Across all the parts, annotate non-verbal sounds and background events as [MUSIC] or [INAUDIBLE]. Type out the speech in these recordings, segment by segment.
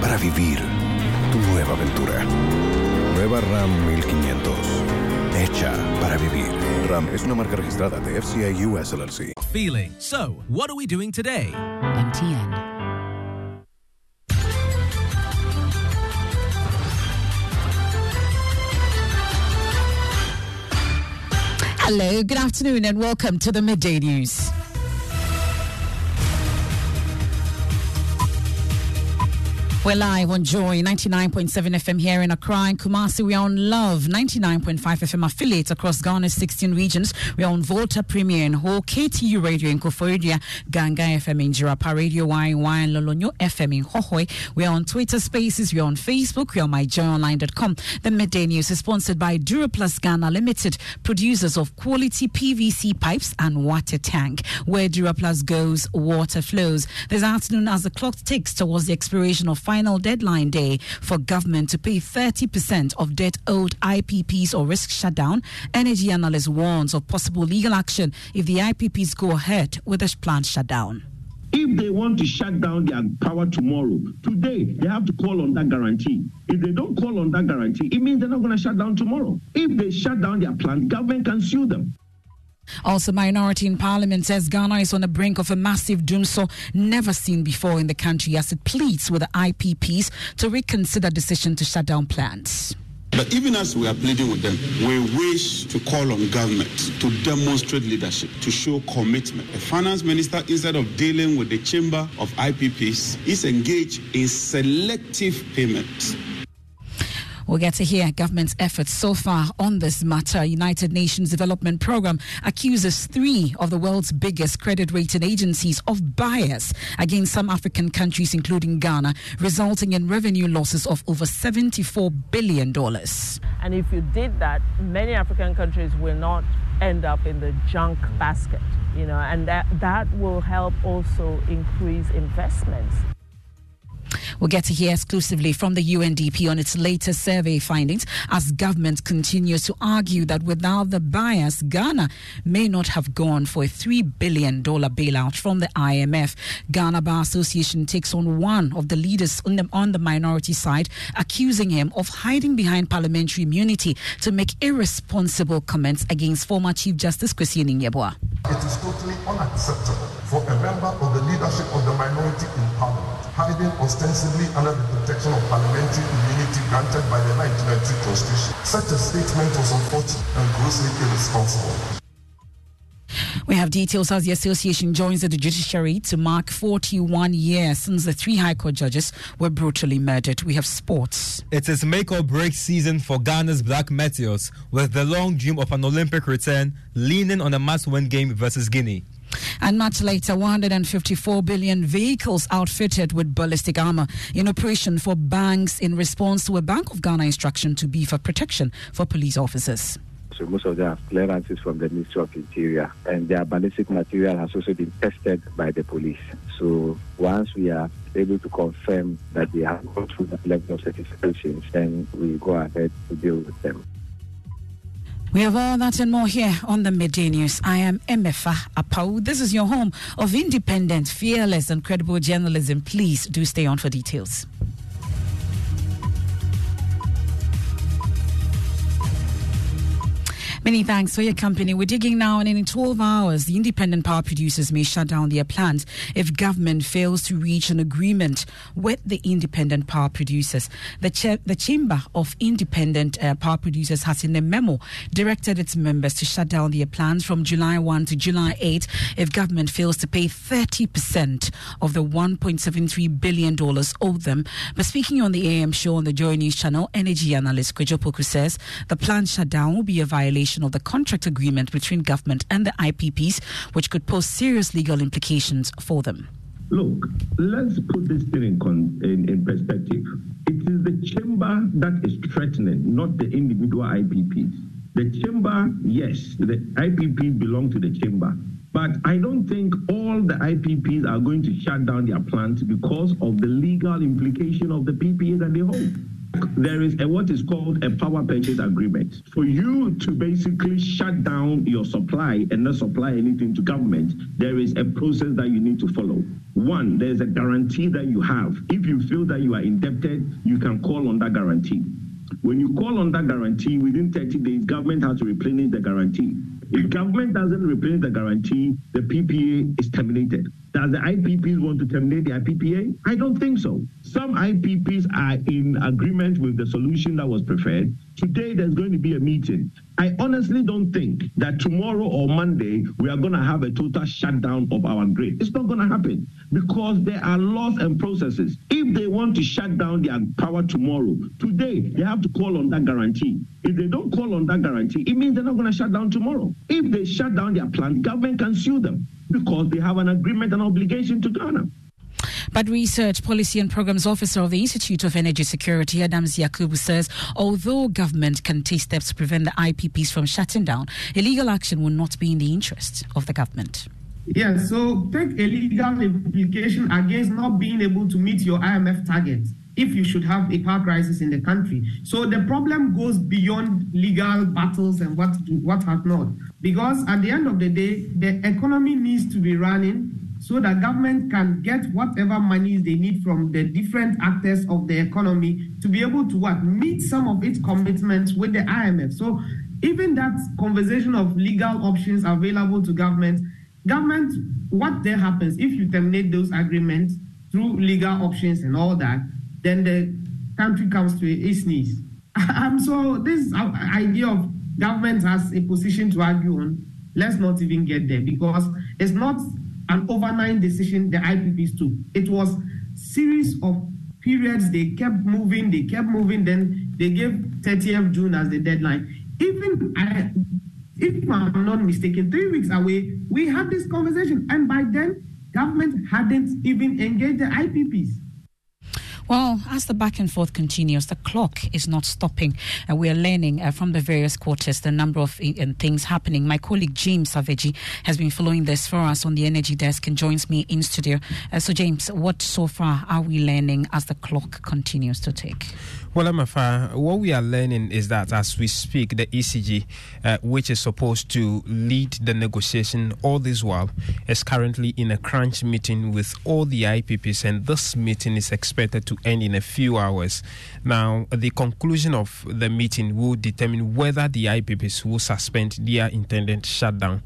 para vivir tu nueva aventura. Nueva RAM 1500. Hecha para vivir. RAM es una marca registrada de FCA US LLC. Feeling. So, what are we doing today? MTN. Hello, good afternoon, and welcome to the Midday News. We're live on Joy 99.7 FM here in Accra and Kumasi. We're on Love 99.5 FM affiliates across Ghana's 16 regions. We're on Volta Premier and Ho, KTU Radio in Koforidua, Ganga FM in Jirapa Radio, Y and Lolonyo FM in Hohoe. We're on Twitter Spaces. We're on Facebook. We're on myjoyonline.com. The Midday News is sponsored by Duraplast Ghana Limited, producers of quality PVC pipes and water tank. Where Duraplast goes, water flows. This afternoon, as the clock ticks towards the expiration of final deadline day for government to pay 30% of debt owed IPPs or risk shutdown, energy analyst warns of possible legal action if the IPPs go ahead with the planned shutdown. If they want to shut down their power tomorrow, today they have to call on that guarantee. If they don't call on that guarantee, it means they're not going to shut down tomorrow. If they shut down their plant, government can sue them. Also, minority in parliament says Ghana is on the brink of a massive doomsday never seen before in the country as it pleads with the IPPs to reconsider decision to shut down plants. But even as we are pleading with them, we wish to call on government to demonstrate leadership, to show commitment. The finance minister, instead of dealing with the chamber of IPPs, is engaged in selective payments. We'll get to hear government's efforts so far on this matter. United Nations Development Program accuses three of the world's biggest credit rating agencies of bias against some African countries, including Ghana, resulting in revenue losses of over $74 billion. And if you did that, many African countries will not end up in the junk basket, you know, and that, that will help also increase investments. We'll get to hear exclusively from the UNDP on its latest survey findings as government continues to argue that without the bias, Ghana may not have gone for a $3 billion bailout from the IMF. Ghana Bar Association takes on one of the leaders on the, on the minority side, accusing him of hiding behind parliamentary immunity to make irresponsible comments against former Chief Justice Kwesi Yeboah. It is totally unacceptable for a member of the leadership of the minority in parliament hiding ostensibly under the protection of parliamentary immunity granted by the 1993 Constitution. Such a statement was unfortunate and grossly irresponsible. We have details as the association joins the judiciary to mark 41 years since the three High Court judges were brutally murdered. We have sports. It is make or break season for Ghana's Black Meteors, with the long dream of an Olympic return leaning on a must win game versus Guinea. And much later, 154 bullion vehicles outfitted with ballistic armor in operation for banks in response to a Bank of Ghana instruction to beef up protection for police officers. So most of them have clearances from the Ministry of Interior, and their ballistic material has also been tested by the police. So once we are able to confirm that they have gone through that level of certifications, then we go ahead to deal with them. We have all that and more here on the Midday News. I am Emefa Apawu. This is your home of independent, fearless, and credible journalism. Please do stay on for details. Many thanks for your company. We're digging now, and in 12 hours, the independent power producers may shut down their plants if government fails to reach an agreement with the independent power producers. The, the Chamber of Independent uh, Power Producers has, in a memo, directed its members to shut down their plants from July 1 to July 8 if government fails to pay 30% of the $1.73 billion owed them. But speaking on the AM show on the Joy News channel, energy analyst Kwadwo Poku says the plant shutdown will be a violation of the contract agreement between government and the IPPs, which could pose serious legal implications for them. Look, let's put this thing in, con- in, in, perspective. It is the chamber that is threatening, not the individual IPPs. The chamber, yes, the IPPs belong to the chamber. But I don't think all the IPPs are going to shut down their plants because of the legal implication of the PPA that they hold there is a, what is called a power purchase agreement. For you to basically shut down your supply and not supply anything to government, there is a process that you need to follow. One, there's a guarantee that you have. If you feel that you are indebted, you can call on that guarantee. When you call on that guarantee, within 30 days, government has to replenish the guarantee. If government doesn't replace the guarantee, the PPA is terminated. Does the IPPs want to terminate the IPPA? I don't think so. Some IPPs are in agreement with the solution that was preferred. Today, there's going to be a meeting. I honestly don't think that tomorrow or Monday we are going to have a total shutdown of our grid. It's not going to happen because there are laws and processes. If they want to shut down their power tomorrow, today they have to call on that guarantee. If they don't call on that guarantee, it means they're not going to shut down tomorrow. If they shut down their plant, government can sue them because they have an agreement and obligation to Ghana. But Research Policy and Programs Officer of the Institute of Energy Security, Adams Yakubu, says although government can take steps to prevent the IPPs from shutting down, illegal action will not be in the interest of the government. Yeah, so take a legal implication against not being able to meet your IMF targets if you should have a power crisis in the country. So the problem goes beyond legal battles and what what has not. Because at the end of the day, the economy needs to be running so that government can get whatever monies they need from the different actors of the economy to be able to what meet some of its commitments with the IMF. So even that conversation of legal options available to government, government, what then happens if you terminate those agreements through legal options and all that, then the country comes to its knees. Um, so this idea of government has a position to argue on, let's not even get there because it's not an overnight decision the IPPs took. It was series of periods they kept moving, they kept moving, then They gave 30th June as the deadline. Even I, if I'm not mistaken, three weeks away, we had this conversation, and by then, government hadn't even engaged the IPPs. Well, as the back and forth continues, the clock is not stopping. Uh, we are learning uh, from the various quarters the number of things happening. My colleague James Savaji has been following this for us on the energy desk and joins me in studio. Uh, so, James, what so far are we learning as the clock continues to tick? Well, Emefa, what we are learning is that as we speak, the ECG, uh, which is supposed to lead the negotiation all this while, is currently in a crunch meeting with all the IPPs, and this meeting is expected to end in a few hours. Now, the conclusion of the meeting will determine whether the IPPs will suspend their intended shutdown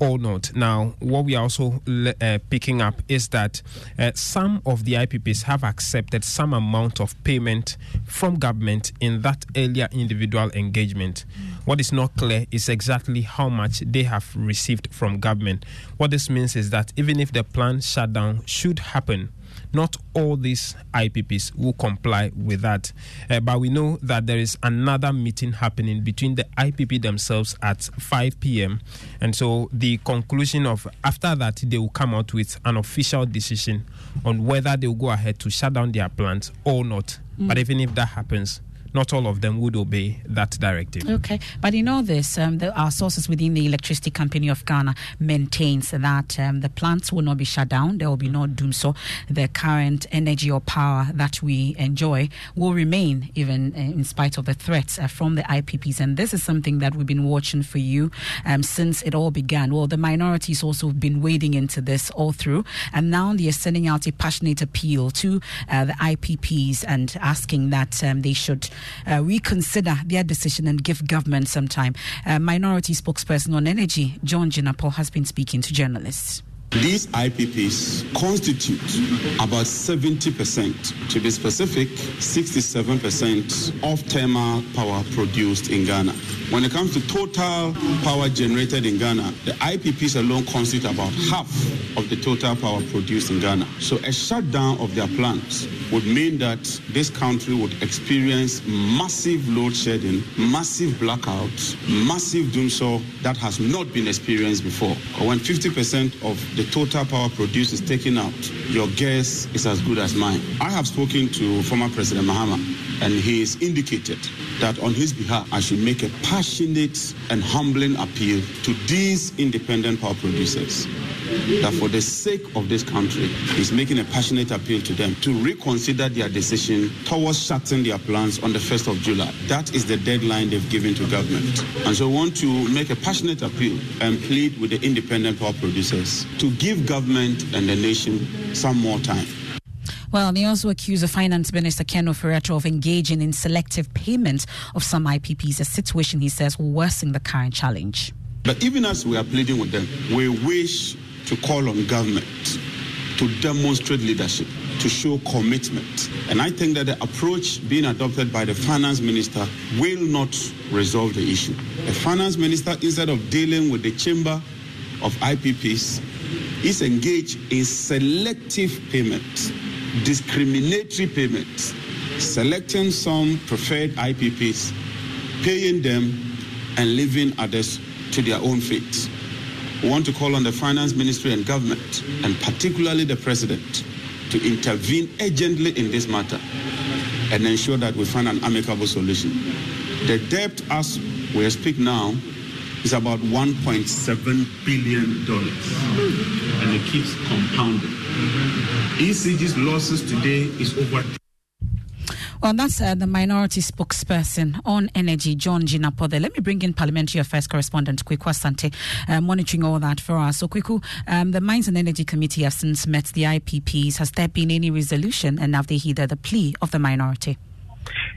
or not. Now, what we are also uh, picking up is that uh, some of the IPPs have accepted some amount of payment from government in that earlier individual engagement. What is not clear is exactly how much they have received from government. What this means is that even if the planned shutdown should happen, not all these IPPs will comply with that. Uh, but we know that there is another meeting happening between the IPP themselves at 5 p.m. And so the conclusion of after that, they will come out with an official decision on whether they will go ahead to shut down their plants or not. Mm. But even if that happens, not all of them would obey that directive. Okay, but in all this, um, sources within the Electricity Company of Ghana maintains that um, the plants will not be shut down. There will be no dumsor. The current energy or power that we enjoy will remain even uh, in spite of the threats uh, from the IPPs. And this is something that we've been watching for you um, since it all began. Well, the minorities also have been wading into this all through, and now they are sending out a passionate appeal to uh, the IPPs and asking that um, they should uh, reconsider their decision and give government some time. Uh, minority spokesperson on energy, John Jinapor, has been speaking to journalists. These IPPs constitute about 70%, to be specific, 67% of thermal power produced in Ghana. When it comes to total power generated in Ghana, the IPPs alone constitute about half of the total power produced in Ghana. So a shutdown of their plants would mean that this country would experience massive load shedding, massive blackouts, massive dumsor that has not been experienced before. When 50% of the total power produced is taken out, your guess is as good as mine. I have spoken to former President Mahama, and he has indicated that on his behalf, I should make a passionate and humbling appeal to these independent power producers that for the sake of this country, he's making a passionate appeal to them to reconsider their decision towards shutting their plants on the 1st of July. That is the deadline they've given to government. And so I want to make a passionate appeal and plead with the independent power producers to give government and the nation some more time. Well, they also accuse the Finance Minister Ken Ofori-Atta of engaging in selective payment of some IPPs, a situation he says will worsen the current challenge. But even as we are pleading with them, we wish to call on government to demonstrate leadership, to show commitment. And I think that the approach being adopted by the finance minister will not resolve the issue. The finance minister, instead of dealing with the chamber of IPPs, is engaged in selective payments, discriminatory payments, selecting some preferred IPPs, paying them, and leaving others to their own fate. We want to call on the finance ministry and government, and particularly the president, to intervene urgently in this matter and ensure that we find an amicable solution. The debt, as we speak now, is about 1.7 billion dollars, and it keeps compounding. ECG's losses today is over well, that's uh, the minority spokesperson on energy, John Jinapor. Let me bring in Parliamentary Affairs correspondent Kweku Asante, uh, monitoring all that for us. So, Kweku, um, the Mines and Energy Committee have since met the IPPs. Has there been any resolution, and have they heeded the plea of the minority?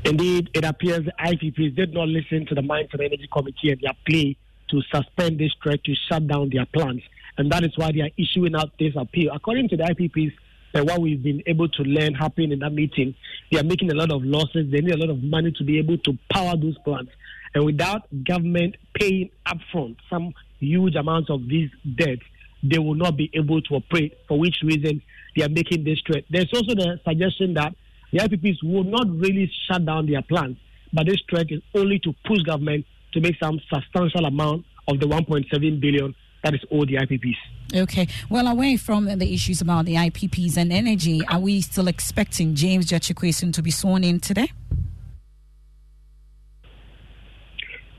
Indeed, it appears the IPPs did not listen to the Mines and Energy Committee and their plea to suspend this threat to shut down their plants. And that is why they are issuing out this appeal. According to the IPPs, and what we've been able to learn happening in that meeting, they are making a lot of losses. They need a lot of money to be able to power those plants. And without government paying upfront some huge amounts of these debts, they will not be able to operate, for which reason they are making this threat. There's also the suggestion that the IPPs will not really shut down their plants, but this threat is only to push government to make some substantial amount of the 1.7 billion that is all the IPPs. Okay. Well, away from the issues about the IPPs and energy, are we still expecting James Quayson to be sworn in today?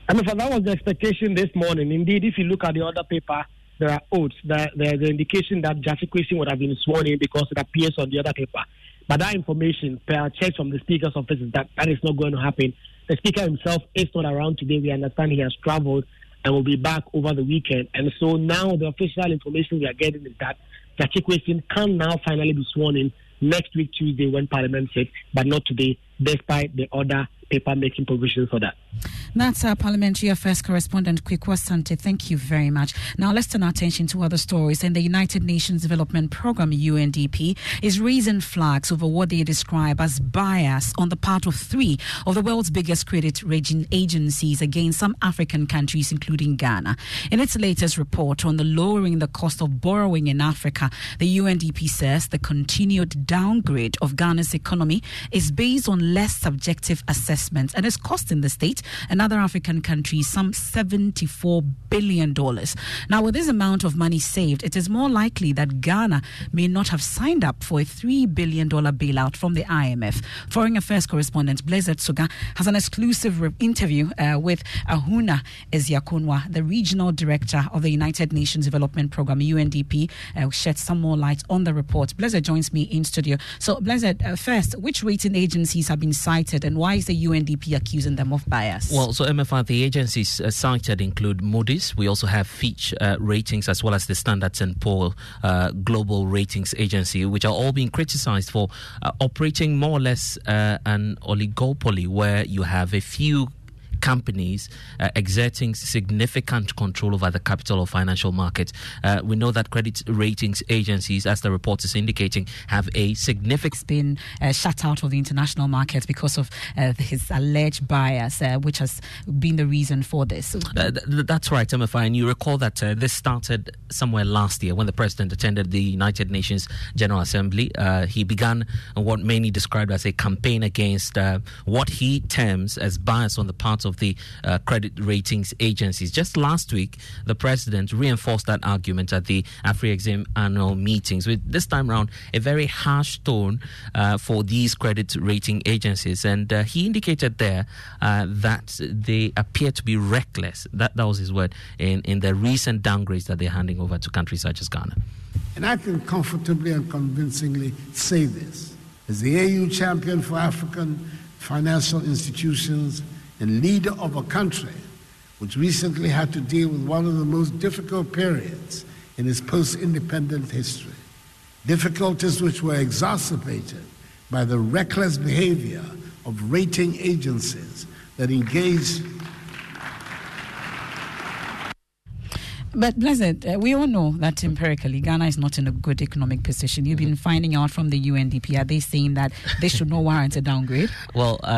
I mean, that was the expectation this morning. Indeed, if you look at the order paper, there are oaths. There, there's an indication that Quayson would have been sworn in because it appears on the order paper. But that information, per check from the Speaker's office, is that that is not going to happen. The Speaker himself is not around today. We understand he has traveled and will be back over the weekend. And so now the official information we are getting is that Quayson can now finally be sworn in next week, Tuesday, when Parliament sits, but not today, despite the order paper making provisions for that. That's our Parliamentary Affairs correspondent, Kweku Asante. Thank you very much. Now, let's turn our attention to other stories. And the United Nations Development Programme, UNDP, is raising flags over what they describe as bias on the part of three of the world's biggest credit rating agencies against some African countries, including Ghana. In its latest report on the lowering the cost of borrowing in Africa, the UNDP says the continued downgrade of Ghana's economy is based on less subjective assessments and is costing the state and other African countries some $74 billion. Now, with this amount of money saved, it is more likely that Ghana may not have signed up for a $3 billion bailout from the IMF. Foreign Affairs correspondent Blaise Sogah has an exclusive re- interview uh, with Ahunna Eziakonwa, the regional director of the United Nations Development Programme, UNDP, uh, shed some more light on the report. Blaise joins me in studio. So, Blaise, uh, first, which rating agencies have been cited and why is the UNDP accusing them of bias? Well, so Emefa, the agencies uh, cited include Moody's. We also have Fitch uh, ratings as well as the Standards and Poor uh, Global Ratings Agency, which are all being criticized for uh, operating more or less uh, an oligopoly where you have a few companies uh, exerting significant control over the capital or financial market. Uh, we know that credit ratings agencies, as the report is indicating, have a significant. been uh, shut out of the international market because of uh, his alleged bias, uh, which has been the reason for this. Uh, th- that's right, Emefa. And you recall that this started somewhere last year when the president attended the United Nations General Assembly. He began what many described as a campaign against what he terms as bias on the part of the uh, credit ratings agencies. Just last week, the president reinforced that argument at the Afrexim annual meetings, with this time around a very harsh tone uh, for these credit rating agencies. And uh, he indicated there uh, that they appear to be reckless. That, that was his word in, in the recent downgrades that they're handing over to countries such as Ghana. And I can comfortably and convincingly say this. As the AU champion for African financial institutions and leader of a country which recently had to deal with one of the most difficult periods in its post independent history, difficulties which were exacerbated by the reckless behavior of rating agencies that engaged But Blessed, uh, we all know that empirically Ghana is not in a good economic position. You've been finding out from the UNDP. Are they saying that they should not warrant a downgrade? Well, uh,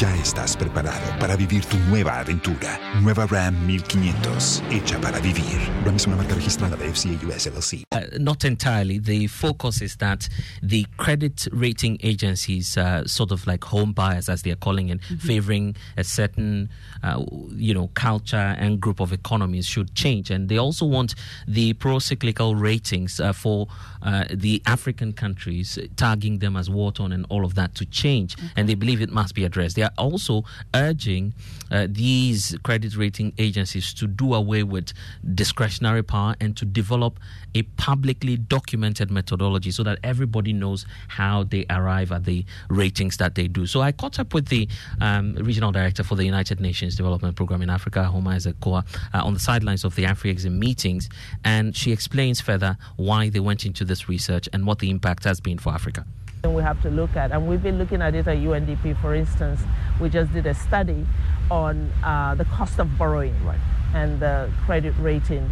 Ya estás preparado para vivir tu nueva aventura. Nueva Ram 1500, hecha para vivir. Ram es una marca registrada de FCA US LLC. Uh, not entirely. The focus is that the credit rating agencies, uh, sort of like home buyers, as they are calling it, Mm-hmm. favoring a certain, uh, you know, culture and group of economies should change. And they also want the pro-cyclical ratings uh, for uh, the African countries, tagging them as war-torn and all of that to change. And they believe it must be addressed. They are also urging uh, these credit rating agencies to do away with discretionary power and to develop a publicly documented methodology so that everybody knows how they arrive at the ratings that they do. So I caught up with the um, regional director for the United Nations Development Program in Africa, Ahunna Eziakonwa, uh, on the sidelines of the Afrexim meetings, and she explains further why they went into this research and what the impact has been for Africa. We have to look at. And we've been looking at it at UNDP, for instance. We just did a study on uh, the cost of borrowing and the credit rating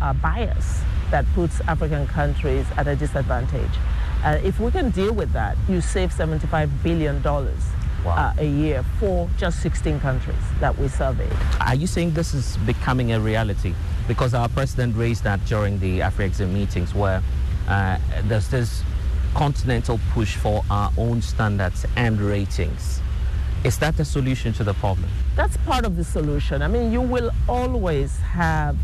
uh, bias that puts African countries at a disadvantage. Uh, if we can deal with that, you save $75 billion uh, a year for just 16 countries that we surveyed. Are you saying this is becoming a reality? Because our president raised that during the Afrexim meetings where uh, there's this continental push for our own standards and ratings. Is that the solution to the problem? That's part of the solution. I mean, you will always have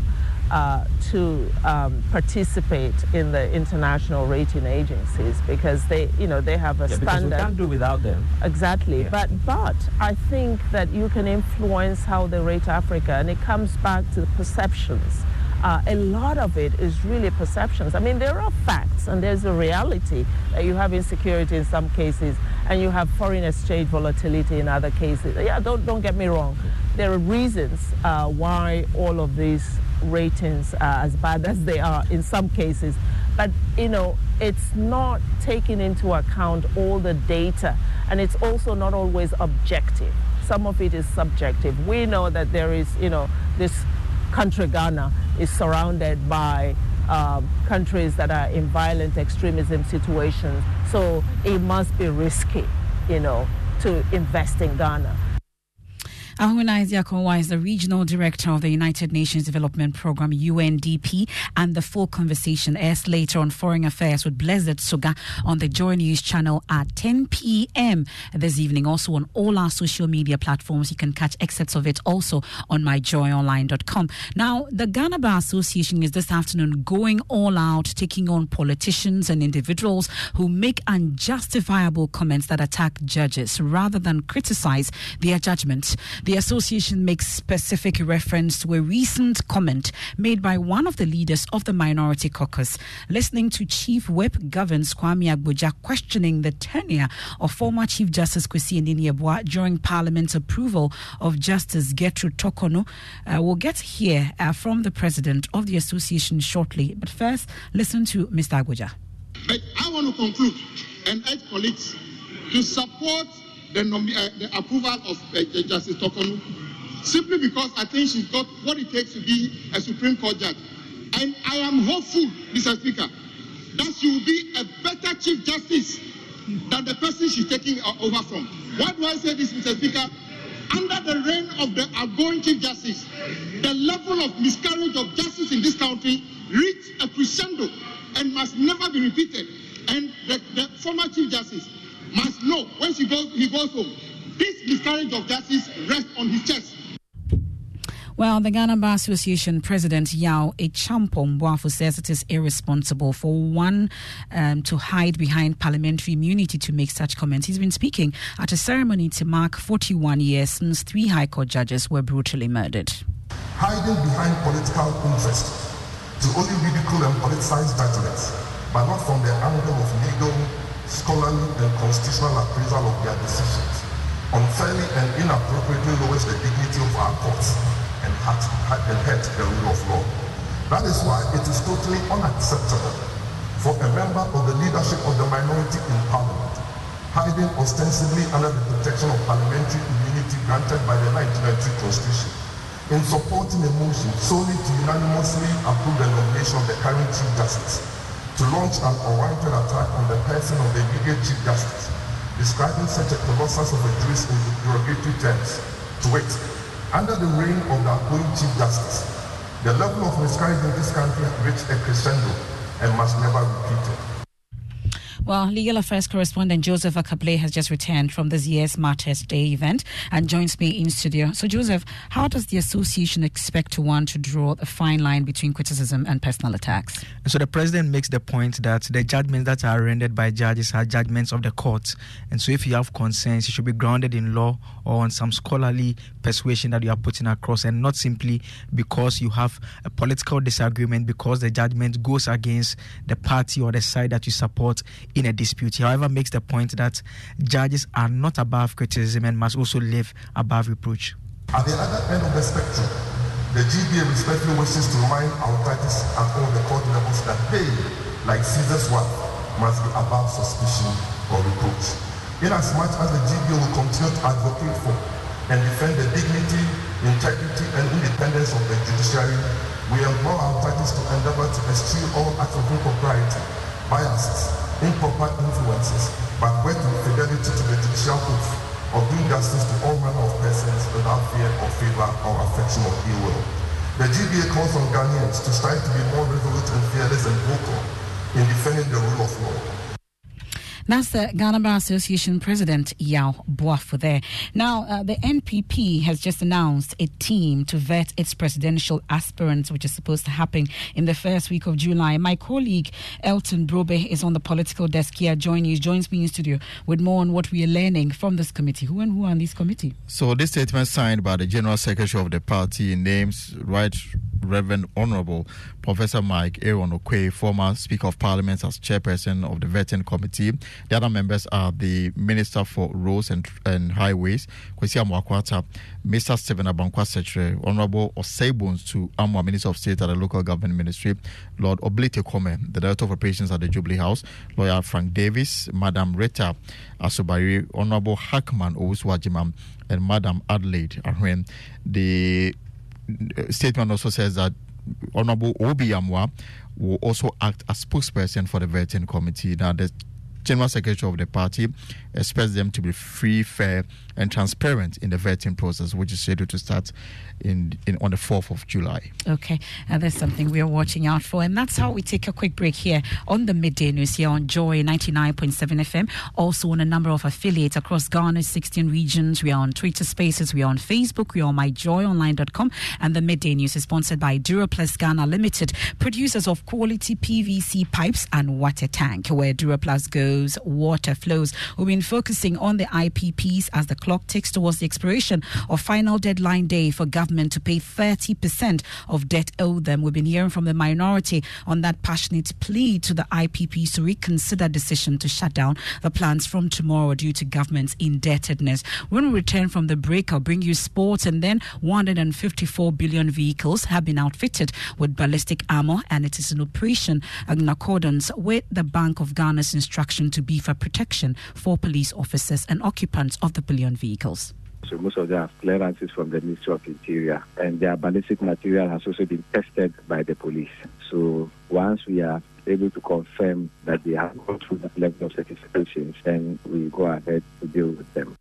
uh, to um, participate in the international rating agencies because they, you know, they have a Yeah, because we can't do without them. Exactly. But but I think that you can influence how they rate Africa, and it comes back to the perceptions. Uh, a lot of it is really perceptions. I mean, there are facts, and there's a reality that you have insecurity in some cases, and you have foreign exchange volatility in other cases. Yeah, don't don't get me wrong. There are reasons uh, why all of these ratings are as bad as they are in some cases, but you know, it's not taking into account all the data, and it's also not always objective. Some of it is subjective. We know that there is, you know, this country Ghana is surrounded by um, countries that are in violent extremism situations, so it must be risky, you know, to invest in Ghana. Ahunna Eziakonwa is the Regional Director of the United Nations Development Program, UNDP, and the full conversation airs later on Foreign Affairs with Blessed Sogah on the Joy News channel at 10 p.m. this evening. Also on all our social media platforms. You can catch excerpts of it also on myjoyonline.com. Now, the Ghana Bar Association is this afternoon going all out, taking on politicians and individuals who make unjustifiable comments that attack judges rather than criticize their judgment. The association makes specific reference to a recent comment made by one of the leaders of the minority caucus, listening to Chief Whip Governs Kwame Agbodza questioning the tenure of former Chief Justice Kwesi Anin-Yeboah during Parliament's approval of Justice Gertrude Torkornoo. Uh, we'll get here uh, from the president of the association shortly, but first, listen to Mr. Agbodza. I want to conclude and urge colleagues to support the, uh, the approval of uh, Justice Tokonu simply because I think she's got what it takes to be a Supreme Court judge. And I am hopeful, Mr. Speaker, that she will be a better Chief Justice than the person she's taking uh, over from. Why do I say this, Mr. Speaker? Under the reign of the outgoing Chief Justice, the level of miscarriage of justice in this country reached a crescendo and must never be repeated. And the, the former Chief Justice must know when she goes, he goes home, this miscarriage of justice rests on his chest. Well, the Ghana Bar Association President Yaw Acheampong Boafo says it is irresponsible for one um, to hide behind parliamentary immunity to make such comments. He's been speaking at a ceremony to mark 41 years since three High Court judges were brutally murdered. hiding behind political interest to only ridicule and politicize judgments, but not from the angle of legal, scholarly, and constitutional appraisal of their decisions, unfairly and inappropriately lowers the dignity of our courts and hurt, and hurt the rule of law. That is why it is totally unacceptable for a member of the leadership of the minority in parliament, hiding ostensibly under the protection of parliamentary immunity granted by the 1993 Constitution, in supporting a motion solely to unanimously approve the nomination of the current Chief Justice, to launch an unwarranted attack on the person of the immediate Chief Justice, describing such a colossus of a jurist in derogatory terms. To wit, under the reign of the outgoing Chief Justice, the level of miscarriage in this country reached a crescendo and must never be repeated. Well, legal affairs correspondent Joseph Ackah-Blay has just returned from this year's Martyrs Day event and joins me in studio. So, Joseph, how does the association expect to want to draw the fine line between criticism and personal attacks? So, the president makes the point that the judgments that are rendered by judges are judgments of the courts. And so, if you have concerns, it should be grounded in law or on some scholarly persuasion that you are putting across, and not simply because you have a political disagreement because the judgment goes against the party or the side that you support in a dispute. He, however, makes the point that judges are not above criticism and must also live above reproach. At the other end of the spectrum, the GBA respectfully wishes to remind our parties at all the court levels that they, like Caesar's wife, must be above suspicion or reproach. Inasmuch as the GBA will continue to advocate for and defend the dignity, integrity, and independence of the judiciary, we implore our parties to endeavor to eschew all acts of impropriety, biases, improper influences, but with fidelity to the judicial oath of doing justice to all manner of persons without fear or favor or affection or ill will. The GBA calls on Ghanaians to strive to be more resolute and fearless and vocal in defending the rule of law. That's the Ghana Bar Association President Yaw Boafo there. Now, uh, the NPP has just announced a team to vet its presidential aspirants, which is supposed to happen in the first week of July. My colleague Elton Brobbey is on the political desk here. Join you, joins me in studio with more on what we are learning from this committee. Who and who are on this committee? So, this statement signed by the General Secretary of the party names Right Reverend Honorable Professor Mike Aaron Oquaye, former Speaker of Parliament, as chairperson of the vetting committee. The other members are the Minister for Roads and, and Highways, Kwesi Amoako-Attah, Mr. Stephen Abankwah Secretary, Honorable Osei to Amwa, Minister of State at the Local Government Ministry, Lord Oblite Kome, the Director of Operations at the Jubilee House, Lawyer Frank Davis, Madam Rita Asobari, Honorable Hackman Owusu and Madam Adelaide Ahwen. The statement also says that Honorable O.B. Amoah will also act as spokesperson for the vetting committee. Now, the General Secretary of the party expects them to be free, fair, and transparent in the vetting process, which is scheduled to start in, in on the 4th of July. Okay, and that's something we are watching out for. And that's how we take a quick break here on the midday news here on Joy 99.7 FM. Also on a number of affiliates across Ghana's 16 regions. We are on Twitter Spaces, we are on Facebook, we are on myjoyonline.com. And the midday news is sponsored by Duraplast Ghana Limited, producers of quality PVC pipes and water tank. Where Duraplast goes, water flows. We've been focusing on the IPPs as the clock ticks towards the expiration of final deadline day for government to pay 30% of debt owed them. We've been hearing from the minority on that passionate plea to the IPPs to reconsider decision to shut down the plants from tomorrow due to government's indebtedness. When we return from the break, I'll bring you sports and then 154 bullion vehicles have been outfitted with ballistic armor and it is in operation in accordance with the Bank of Ghana's instruction to beef up protection for police officers and occupants of the bullion vehicles. So most of them have clearances from the Ministry of Interior, and their ballistic material has also been tested by the police. So once we are able to confirm that they have gone through that level of certifications, then we go ahead to deal with them.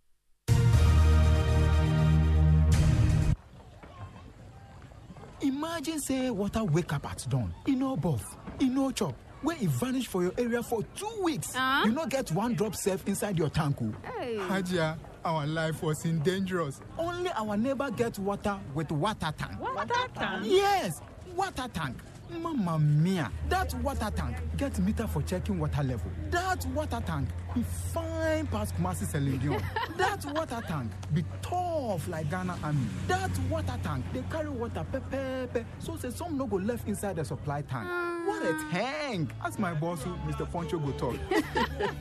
Imagine say water wake up at dawn, in no buff, in no chop, wey e vanish for your area for two weeks. Ah? You not get one drop safe inside your tank o. Hey. Hajia, ah, our life was in dangerous. Only our neighbor get water with water tank. Water tank? Yes, water tank. Mama mia, that water tank get meter for checking water level. That water tank be fine pass Kumasi Selenium. [LAUGHS] that water tank be tough like Ghana Army. That water tank they carry water pepepe so say some no go left inside the supply tank. What a ah. tank! Ask my boss, who Mr. Poncho go talk.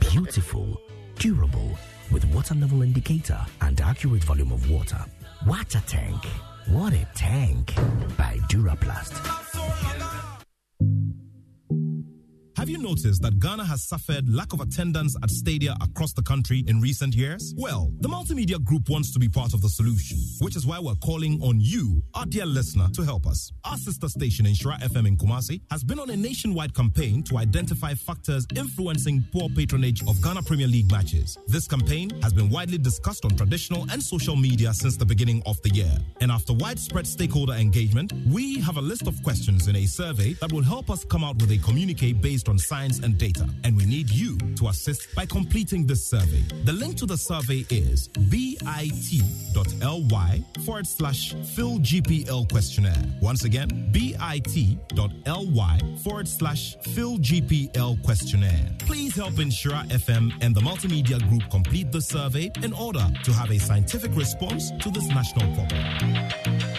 [LAUGHS] Beautiful, durable, with water level indicator and accurate volume of water. Water tank. What a tank! By Duraplast. Have you noticed that Ghana has suffered lack of attendance at stadia across the country in recent years? Well, the Multimedia Group wants to be part of the solution, which is why we're calling on you, our dear listener, to help us. Our sister station, Nhyira FM in Kumasi, has been on a nationwide campaign to identify factors influencing poor patronage of Ghana Premier League matches. This campaign has been widely discussed on traditional and social media since the beginning of the year. And after widespread stakeholder engagement, we have a list of questions in a survey that will help us come out with a communique based on science and data. And we need you to assist by completing this survey. The link to the survey is bit.ly forward slash fill GPL questionnaire. Once again, bit.ly forward slash fill GPL questionnaire. Please help Nhyira FM and the Multimedia Group complete the survey in order to have a scientific response to this national problem.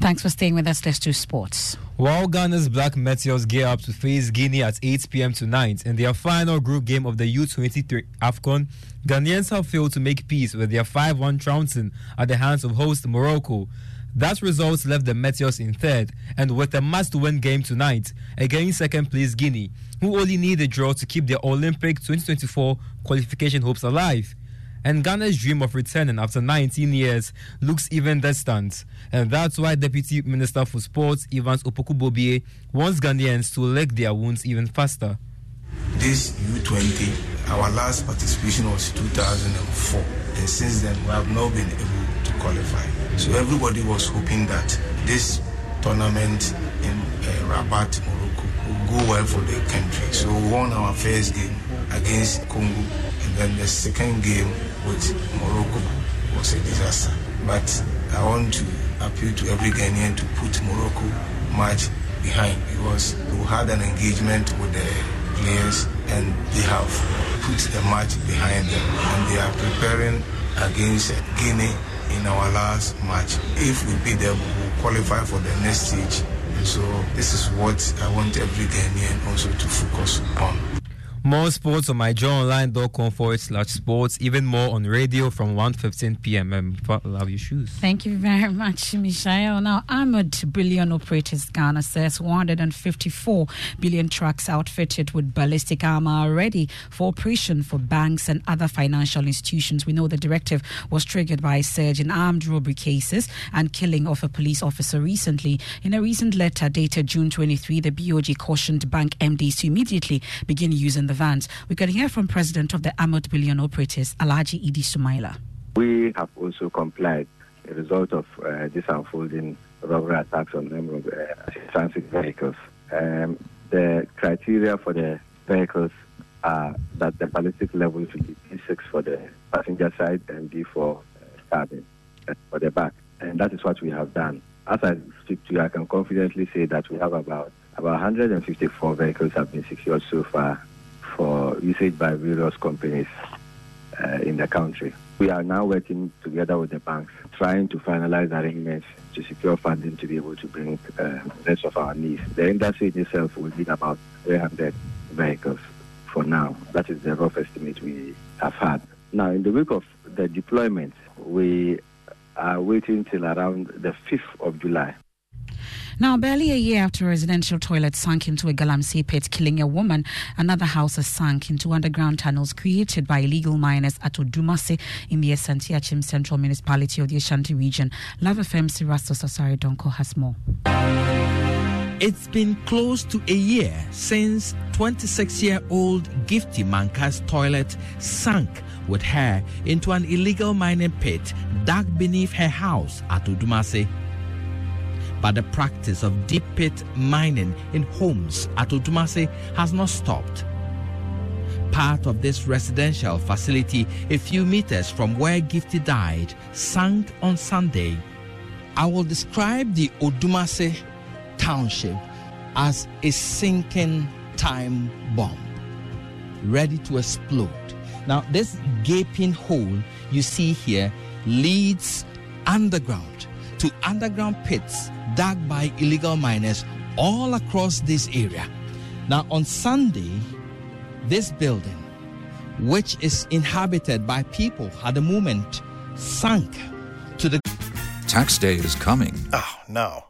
Thanks for staying with us. Let's do sports. While Ghana's Black Meteors gear up to face Guinea at 8 p.m. tonight in their final group game of the U23 AFCON, Ghanaians have failed to make peace with their 5 1 trouncing at the hands of host Morocco. That result left the Meteors in third and with a must win game tonight against second place Guinea, who only need a draw to keep their Olympic 2024 qualification hopes alive. And Ghana's dream of returning after 19 years looks even distant. And that's why Deputy Minister for Sports Evans Opoku-Bobie wants Ghanaians to lick their wounds even faster. This U20, our last participation was 2004. And since then, we have not been able to qualify. So everybody was hoping that this tournament in uh, Rabat, Morocco, will go well for the country. So we won our first game against Congo. And then the second game with Morocco was a disaster. But I want to appeal to every Ghanaian to put Morocco match behind because we had an engagement with the players and they have put the match behind them and they are preparing against Guinea in our last match. If we beat them, we will qualify for the next stage. So this is what I want every Ghanaian also to focus on. More sports on myjoyonline.com forward slash sports, even more on radio from 1.15 p.m. Um, love your shoes. Thank you very much, Michelle. Now, Armored Bullion Operators Ghana says 154 bullion trucks outfitted with ballistic armor are ready for operation for banks and other financial institutions. We know the directive was triggered by a surge in armed robbery cases and killing of a police officer recently. In a recent letter dated June 23, the BOG cautioned bank MDs to immediately begin using the vans. We can hear from President of the Armored Bullion Operators, Alhaji Idi Sumaila. We have also complied a result of uh, this unfolding robbery attacks on number of uh, transit vehicles. Um, the criteria for the vehicles are that the ballistic level should be P6 for the passenger side and B for uh, cabin, uh, for the back. And that is what we have done. As I speak to you, I can confidently say that we have about about 154 vehicles have been secured so far for usage by various companies uh, in the country. We are now working together with the banks, trying to finalize arrangements to secure funding to be able to bring uh, rest of our needs. The industry itself will need about 300 vehicles for now. That is the rough estimate we have had. Now, in the week of the deployment, we are waiting till around the 5th of July. Now, barely a year after a residential toilet sank into a Galamsey pit, killing a woman, another house has sunk into underground tunnels created by illegal miners at Odumase in the Asante Akyem Central Municipality of the Ashanti region. Luv FM's Erastus Asare Donkor has more. It's been close to a year since 26 year old Gifty Manka's toilet sank with her into an illegal mining pit dug beneath her house at Odumase but the practice of deep pit mining in homes at Odumase has not stopped. Part of this residential facility, a few meters from where Gifty died, sank on Sunday. I will describe the Odumase township as a sinking time bomb, ready to explode. Now, this gaping hole you see here leads underground to underground pits dug by illegal miners all across this area. Now, on Sunday, this building, which is inhabited by people at the moment, sank to the Tax day is coming. Oh, no.